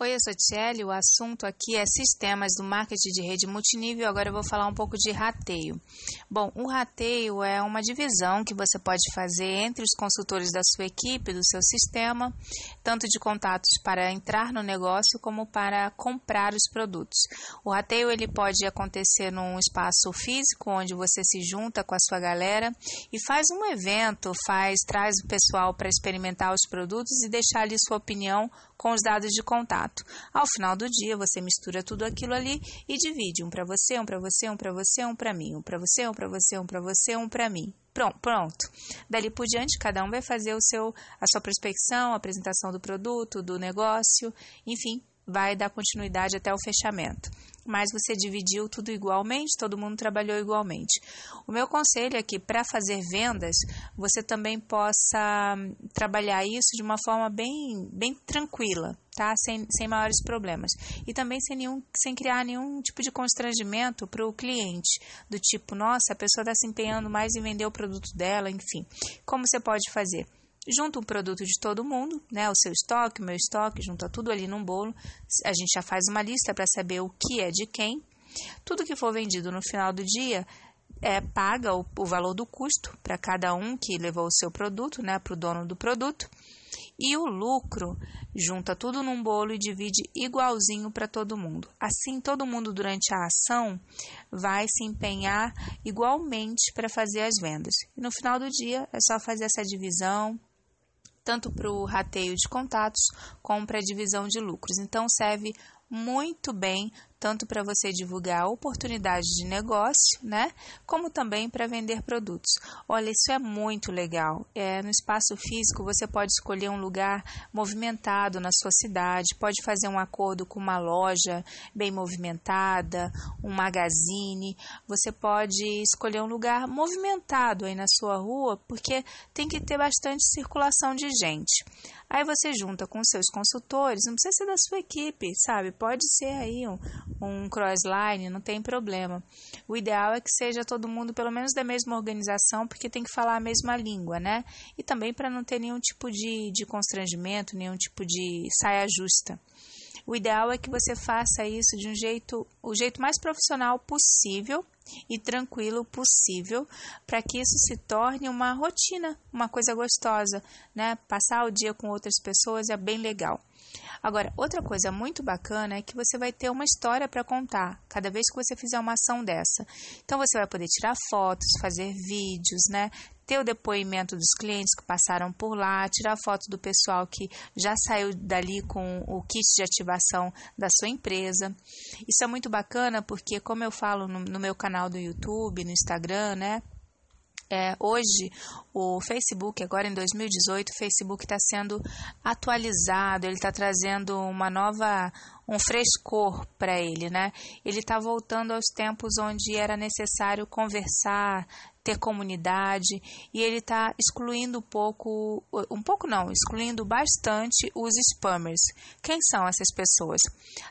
Oi, eu sou Tiele, o assunto aqui é sistemas do marketing de rede multinível. Agora eu vou falar um pouco de rateio. Bom, o rateio é uma divisão que você pode fazer entre os consultores da sua equipe, do seu sistema, tanto de contatos para entrar no negócio como para comprar os produtos. O rateio ele pode acontecer num espaço físico onde você se junta com a sua galera e faz um evento, faz traz o pessoal para experimentar os produtos e deixar ali sua opinião com os dados de contato. Ao final do dia, você mistura tudo aquilo ali e divide um para você, um para você, um para você, um para mim, um para você, um para você, um para você, um para mim. Pronto, pronto. Dali por diante, cada um vai fazer o seu a sua prospecção, a apresentação do produto, do negócio, enfim, vai dar continuidade até o fechamento. Mas você dividiu tudo igualmente, todo mundo trabalhou igualmente. O meu conselho é que para fazer vendas, você também possa trabalhar isso de uma forma bem, bem tranquila, tá? Sem, sem maiores problemas. E também sem, nenhum, sem criar nenhum tipo de constrangimento para o cliente, do tipo, nossa, a pessoa está se empenhando mais em vender o produto dela, enfim. Como você pode fazer? junta um produto de todo mundo, né, o seu estoque, o meu estoque, junta tudo ali num bolo. A gente já faz uma lista para saber o que é de quem. Tudo que for vendido no final do dia é, paga o, o valor do custo para cada um que levou o seu produto, né, para o dono do produto. E o lucro junta tudo num bolo e divide igualzinho para todo mundo. Assim, todo mundo durante a ação vai se empenhar igualmente para fazer as vendas. E no final do dia é só fazer essa divisão, tanto para o rateio de contatos como para a divisão de lucros. Então, serve muito bem tanto para você divulgar oportunidades de negócio, né, como também para vender produtos. Olha, isso é muito legal. É, no espaço físico você pode escolher um lugar movimentado na sua cidade, pode fazer um acordo com uma loja bem movimentada, um magazine. Você pode escolher um lugar movimentado aí na sua rua, porque tem que ter bastante circulação de gente. Aí você junta com seus consultores, não precisa ser da sua equipe, sabe? Pode ser aí um, um crossline, não tem problema. O ideal é que seja todo mundo pelo menos da mesma organização, porque tem que falar a mesma língua, né? E também para não ter nenhum tipo de, de constrangimento, nenhum tipo de saia justa. O ideal é que você faça isso de um jeito, o jeito mais profissional possível e tranquilo possível, para que isso se torne uma rotina, uma coisa gostosa, né? Passar o dia com outras pessoas é bem legal. Agora, outra coisa muito bacana é que você vai ter uma história para contar cada vez que você fizer uma ação dessa. Então você vai poder tirar fotos, fazer vídeos, né? ter o depoimento dos clientes que passaram por lá, tirar foto do pessoal que já saiu dali com o kit de ativação da sua empresa. Isso é muito bacana porque, como eu falo no, no meu canal do YouTube, no Instagram, né? É, hoje, o Facebook, agora em 2018, o Facebook está sendo atualizado, ele está trazendo uma nova, um frescor para ele, né? Ele está voltando aos tempos onde era necessário conversar, ter comunidade e ele está excluindo um pouco, um pouco não, excluindo bastante os spammers. Quem são essas pessoas?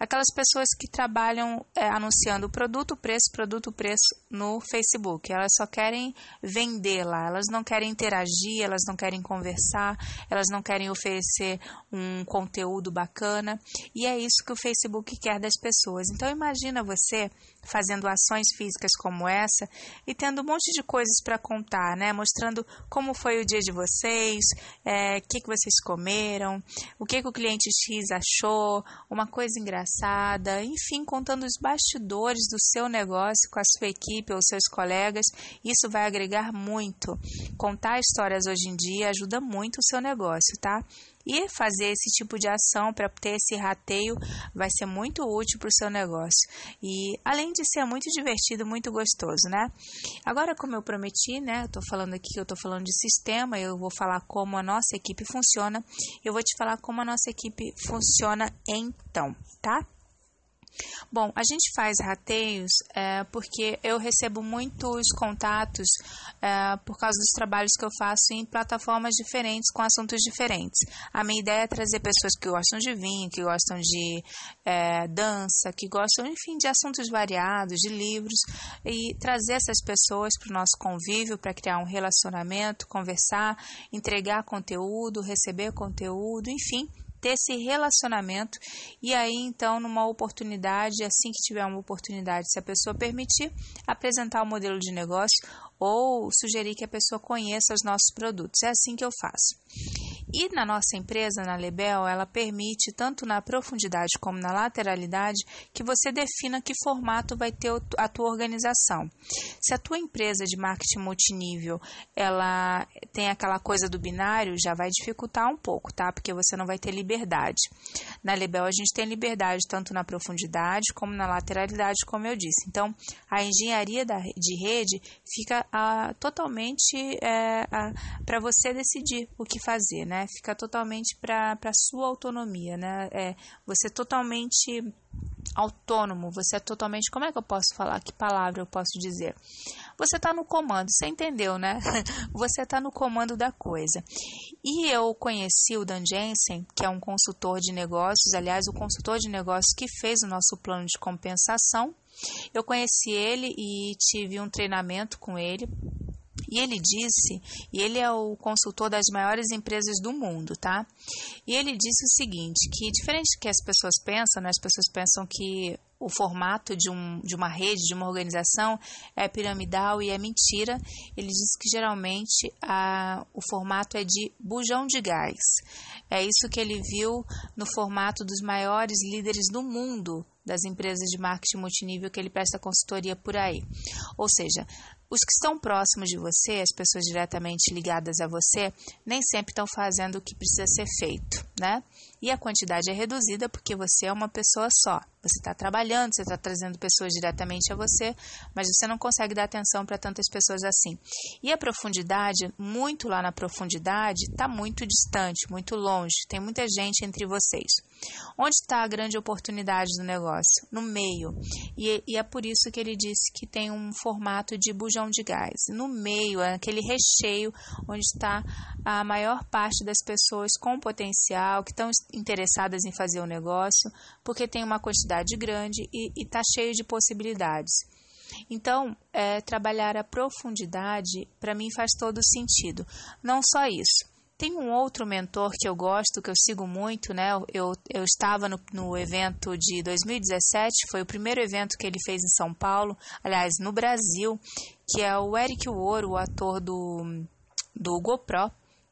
Aquelas pessoas que trabalham é, anunciando produto, preço, produto, preço no Facebook. Elas só querem vender lá, elas não querem interagir, elas não querem conversar, elas não querem oferecer um conteúdo bacana e é isso que o Facebook quer das pessoas. Então imagina você fazendo ações físicas como essa e tendo um monte de coisas para contar, né? Mostrando como foi o dia de vocês, o é, que, que vocês comeram, o que, que o cliente X achou, uma coisa engraçada, enfim, contando os bastidores do seu negócio com a sua equipe ou seus colegas. Isso vai agregar muito. Contar histórias hoje em dia ajuda muito o seu negócio, tá? E fazer esse tipo de ação para ter esse rateio vai ser muito útil para o seu negócio. E além de ser muito divertido, muito gostoso, né? Agora, como eu prometi, né? Eu estou falando aqui, eu estou falando de sistema, eu vou falar como a nossa equipe funciona. Eu vou te falar como a nossa equipe funciona então, tá? Bom, a gente faz rateios é, porque eu recebo muitos contatos é, por causa dos trabalhos que eu faço em plataformas diferentes com assuntos diferentes. A minha ideia é trazer pessoas que gostam de vinho, que gostam de é, dança, que gostam, enfim, de assuntos variados, de livros, e trazer essas pessoas para o nosso convívio, para criar um relacionamento, conversar, entregar conteúdo, receber conteúdo, enfim ter esse relacionamento e aí então numa oportunidade, assim que tiver uma oportunidade, se a pessoa permitir, apresentar o modelo de negócio ou sugerir que a pessoa conheça os nossos produtos. É assim que eu faço. E na nossa empresa, na Lebel, ela permite, tanto na profundidade como na lateralidade, que você defina que formato vai ter a tua organização. Se a tua empresa de marketing multinível ela tem aquela coisa do binário, já vai dificultar um pouco, tá? Porque você não vai ter liberdade. Na Lebel, a gente tem liberdade tanto na profundidade como na lateralidade, como eu disse. Então, a engenharia da, de rede fica a, totalmente é, para você decidir o que fazer, né? Fica totalmente para a sua autonomia, né? É, você totalmente autônomo, você é totalmente. Como é que eu posso falar? Que palavra eu posso dizer? Você está no comando, você entendeu, né? Você está no comando da coisa. E eu conheci o Dan Jensen, que é um consultor de negócios, aliás, o consultor de negócios que fez o nosso plano de compensação. Eu conheci ele e tive um treinamento com ele e ele disse, e ele é o consultor das maiores empresas do mundo, tá? E ele disse o seguinte, que diferente do que as pessoas pensam, né? as pessoas pensam que o formato de, um, de uma rede, de uma organização é piramidal e é mentira. Ele disse que geralmente a, o formato é de bujão de gás. É isso que ele viu no formato dos maiores líderes do mundo das empresas de marketing multinível que ele presta consultoria por aí. Ou seja, os que estão próximos de você, as pessoas diretamente ligadas a você, nem sempre estão fazendo o que precisa ser feito, né? E a quantidade é reduzida porque você é uma pessoa só. Você está trabalhando, você está trazendo pessoas diretamente a você, mas você não consegue dar atenção para tantas pessoas assim. E a profundidade, muito lá na profundidade, está muito distante, muito longe, tem muita gente entre vocês. Onde está a grande oportunidade do negócio? No meio. E, e, é por isso que ele disse que tem um formato de bujão de gás. No meio, é aquele recheio onde está a maior parte das pessoas com potencial, que estão interessadas em fazer o negócio, porque tem uma quantidade grande e está cheio de possibilidades. Então, é, trabalhar a profundidade, para mim, faz todo sentido. Não só isso. Tem um outro mentor que eu gosto, que eu sigo muito, né? Eu, eu estava no, no evento de 2017, foi o primeiro evento que ele fez em São Paulo, aliás, no Brasil, que é o Eric Woro, o ator do, do GoPro,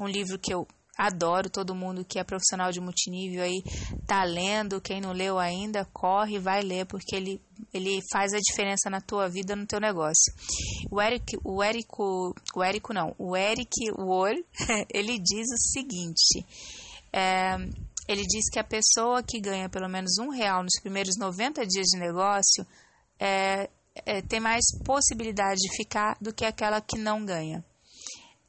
um livro que eu adoro todo mundo que é profissional de multinível aí tá lendo, quem não leu ainda, corre, vai ler porque ele ele faz a diferença na tua vida, no teu negócio. O Eric, o Érico, o Érico não, o Eric Ward, ele diz o seguinte, é, ele diz que a pessoa que ganha pelo menos um real nos primeiros 90 dias de negócio é, é, tem mais possibilidade de ficar do que aquela que não ganha.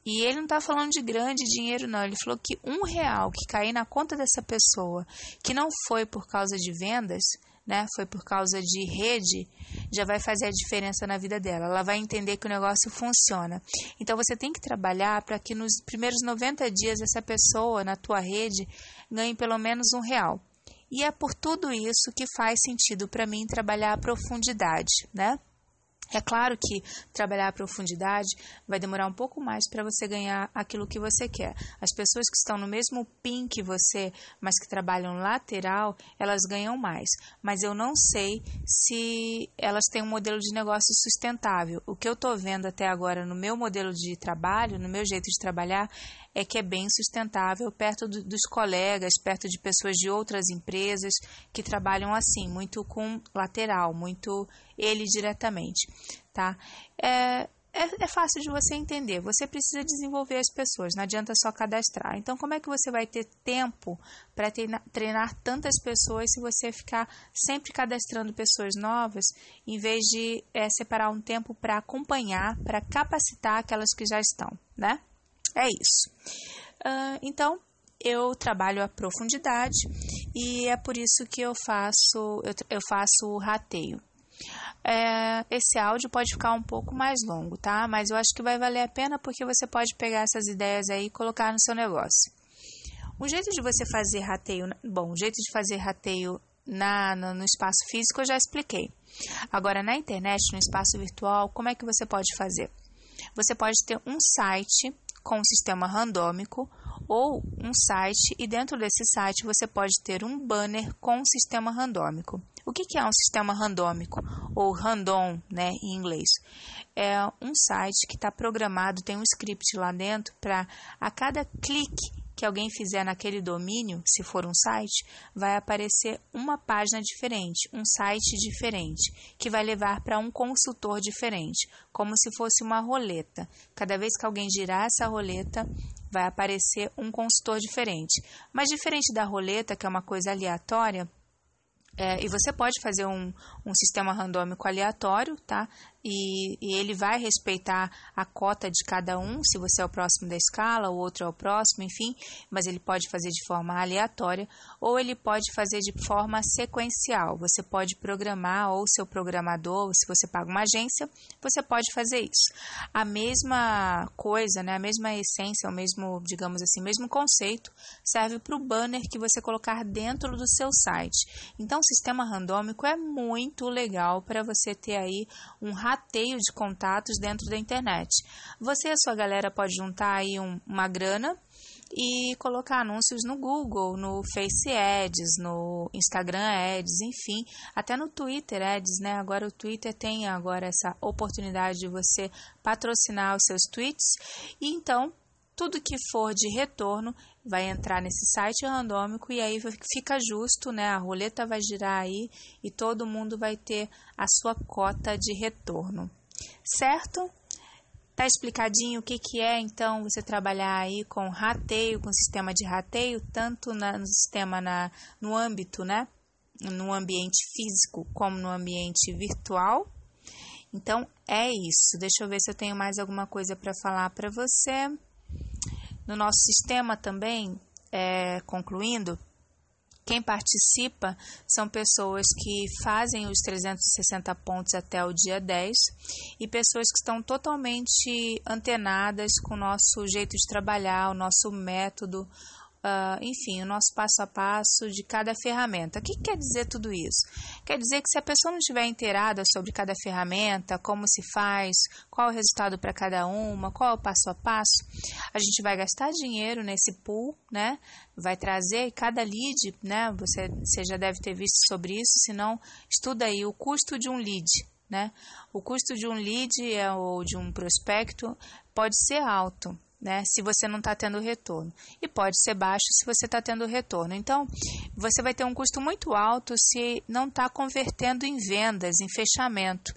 E ele não está falando de grande dinheiro, não. Ele falou que um real que cair na conta dessa pessoa, que não foi por causa de vendas, né, foi por causa de rede, já vai fazer a diferença na vida dela. Ela vai entender que o negócio funciona. Então você tem que trabalhar para que nos primeiros 90 dias essa pessoa na tua rede ganhe pelo menos um real. E é por tudo isso que faz sentido para mim trabalhar a profundidade, né? É claro que trabalhar a profundidade vai demorar um pouco mais para você ganhar aquilo que você quer. As pessoas que estão no mesmo PIN que você, mas que trabalham lateral, elas ganham mais. Mas eu não sei se elas têm um modelo de negócio sustentável. O que eu estou vendo até agora no meu modelo de trabalho, no meu jeito de trabalhar, é que é bem sustentável perto do, dos colegas, perto de pessoas de outras empresas que trabalham assim, muito com lateral, muito ele diretamente, tá? É, é, é, fácil de você entender. Você precisa desenvolver as pessoas, não adianta só cadastrar. Então, como é que você vai ter tempo para treinar, treinar, tantas pessoas se você ficar sempre cadastrando pessoas novas, em vez de é, separar um tempo para acompanhar, para capacitar aquelas que já estão, né? É isso. Uh, então, eu trabalho a profundidade e é por isso que eu faço, eu, eu faço o rateio. É, esse áudio pode ficar um pouco mais longo, tá? Mas eu acho que vai valer a pena porque você pode pegar essas ideias aí e colocar no seu negócio. O jeito de você fazer rateio, bom, o jeito de fazer rateio na, no, no espaço físico eu já expliquei. Agora, na internet, no espaço virtual, como é que você pode fazer? Você pode ter um site com um sistema randômico ou um site e dentro desse site você pode ter um banner com um sistema randômico. O que, é um sistema randômico ou random, né, em inglês? É um site que está programado, tem um script lá dentro para a cada clique que alguém fizer naquele domínio, se for um site, vai aparecer uma página diferente, um site diferente, que vai levar para um consultor diferente, como se fosse uma roleta. Cada vez que alguém girar essa roleta, vai aparecer um consultor diferente. Mas diferente da roleta, que é uma coisa aleatória, é, e você pode fazer um, um sistema randômico aleatório, tá? E, e, ele vai respeitar a cota de cada um, se você é o próximo da escala, o outro é o próximo, enfim, mas ele pode fazer de forma aleatória ou ele pode fazer de forma sequencial. Você pode programar, ou seu programador, se você paga uma agência, você pode fazer isso. A mesma coisa, né, a mesma essência, o mesmo, digamos assim, mesmo conceito, serve para o banner que você colocar dentro do seu site. Então, o sistema randômico é muito legal para você ter aí um rateio de contatos dentro da internet. Você e a sua galera pode juntar aí um, uma grana e colocar anúncios no Google, no Face Ads, no Instagram Ads, enfim, até no Twitter Ads, né? Agora o Twitter tem agora essa oportunidade de você patrocinar os seus tweets. E então, tudo que for de retorno vai entrar nesse site randômico e aí fica justo, né? A roleta vai girar aí e todo mundo vai ter a sua cota de retorno. Certo? Tá explicadinho o que, que é então você trabalhar aí com rateio, com sistema de rateio, tanto na, no sistema na, no âmbito, né? No ambiente físico como no ambiente virtual. Então é isso. Deixa eu ver se eu tenho mais alguma coisa para falar para você. No nosso sistema também, é, concluindo, quem participa são pessoas que fazem os 360 pontos até o dia 10 e pessoas que estão totalmente antenadas com o nosso jeito de trabalhar, o nosso método, uh, enfim, o nosso passo a passo de cada ferramenta. O que quer dizer tudo isso? Quer dizer que se a pessoa não estiver inteirada sobre cada ferramenta, como se faz, qual é o resultado para cada uma, qual é o passo a passo, a gente vai gastar dinheiro nesse pool, né? Vai trazer cada lead, né? Você, você já deve ter visto sobre isso, se não, estuda aí o custo de um lead, né? O custo de um lead é, ou de um prospecto pode ser alto, né? Se você não está tendo retorno. E pode ser baixo se você está tendo retorno. Então, você vai ter um custo muito alto se não está convertendo em vendas, em fechamento.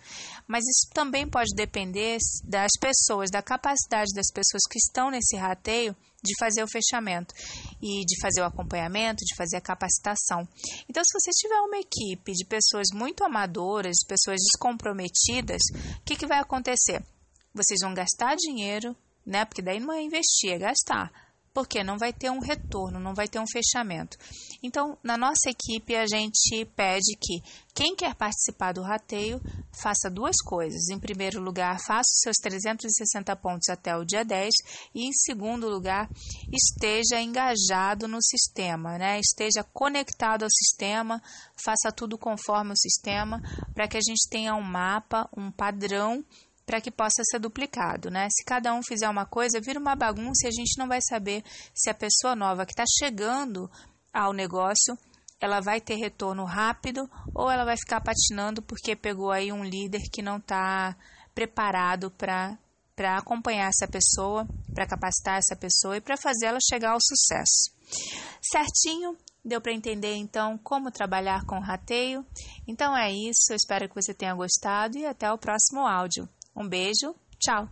Mas isso também pode depender das pessoas, da capacidade das pessoas que estão nesse rateio de fazer o fechamento e de fazer o acompanhamento, de fazer a capacitação. Então, se você tiver uma equipe de pessoas muito amadoras, pessoas descomprometidas, o que, que vai acontecer? Vocês vão gastar dinheiro né? Porque daí não é investir, é gastar. Porque não vai ter um retorno, não vai ter um fechamento. Então, na nossa equipe, a gente pede que quem quer participar do rateio faça duas coisas. Em primeiro lugar, faça os seus 360 pontos até o dia 10 e, em segundo lugar, esteja engajado no sistema, né? esteja conectado ao sistema, faça tudo conforme o sistema, para que a gente tenha um mapa, um padrão para que possa ser duplicado, né? Se cada um fizer uma coisa, vira uma bagunça e a gente não vai saber se a pessoa nova que está chegando ao negócio ela vai ter retorno rápido ou ela vai ficar patinando porque pegou aí um líder que não está preparado para para acompanhar essa pessoa, para capacitar essa pessoa e para fazer ela chegar ao sucesso. Certinho? Deu para entender então como trabalhar com rateio? Então é isso, eu espero que você tenha gostado e até o próximo áudio. Um beijo, tchau!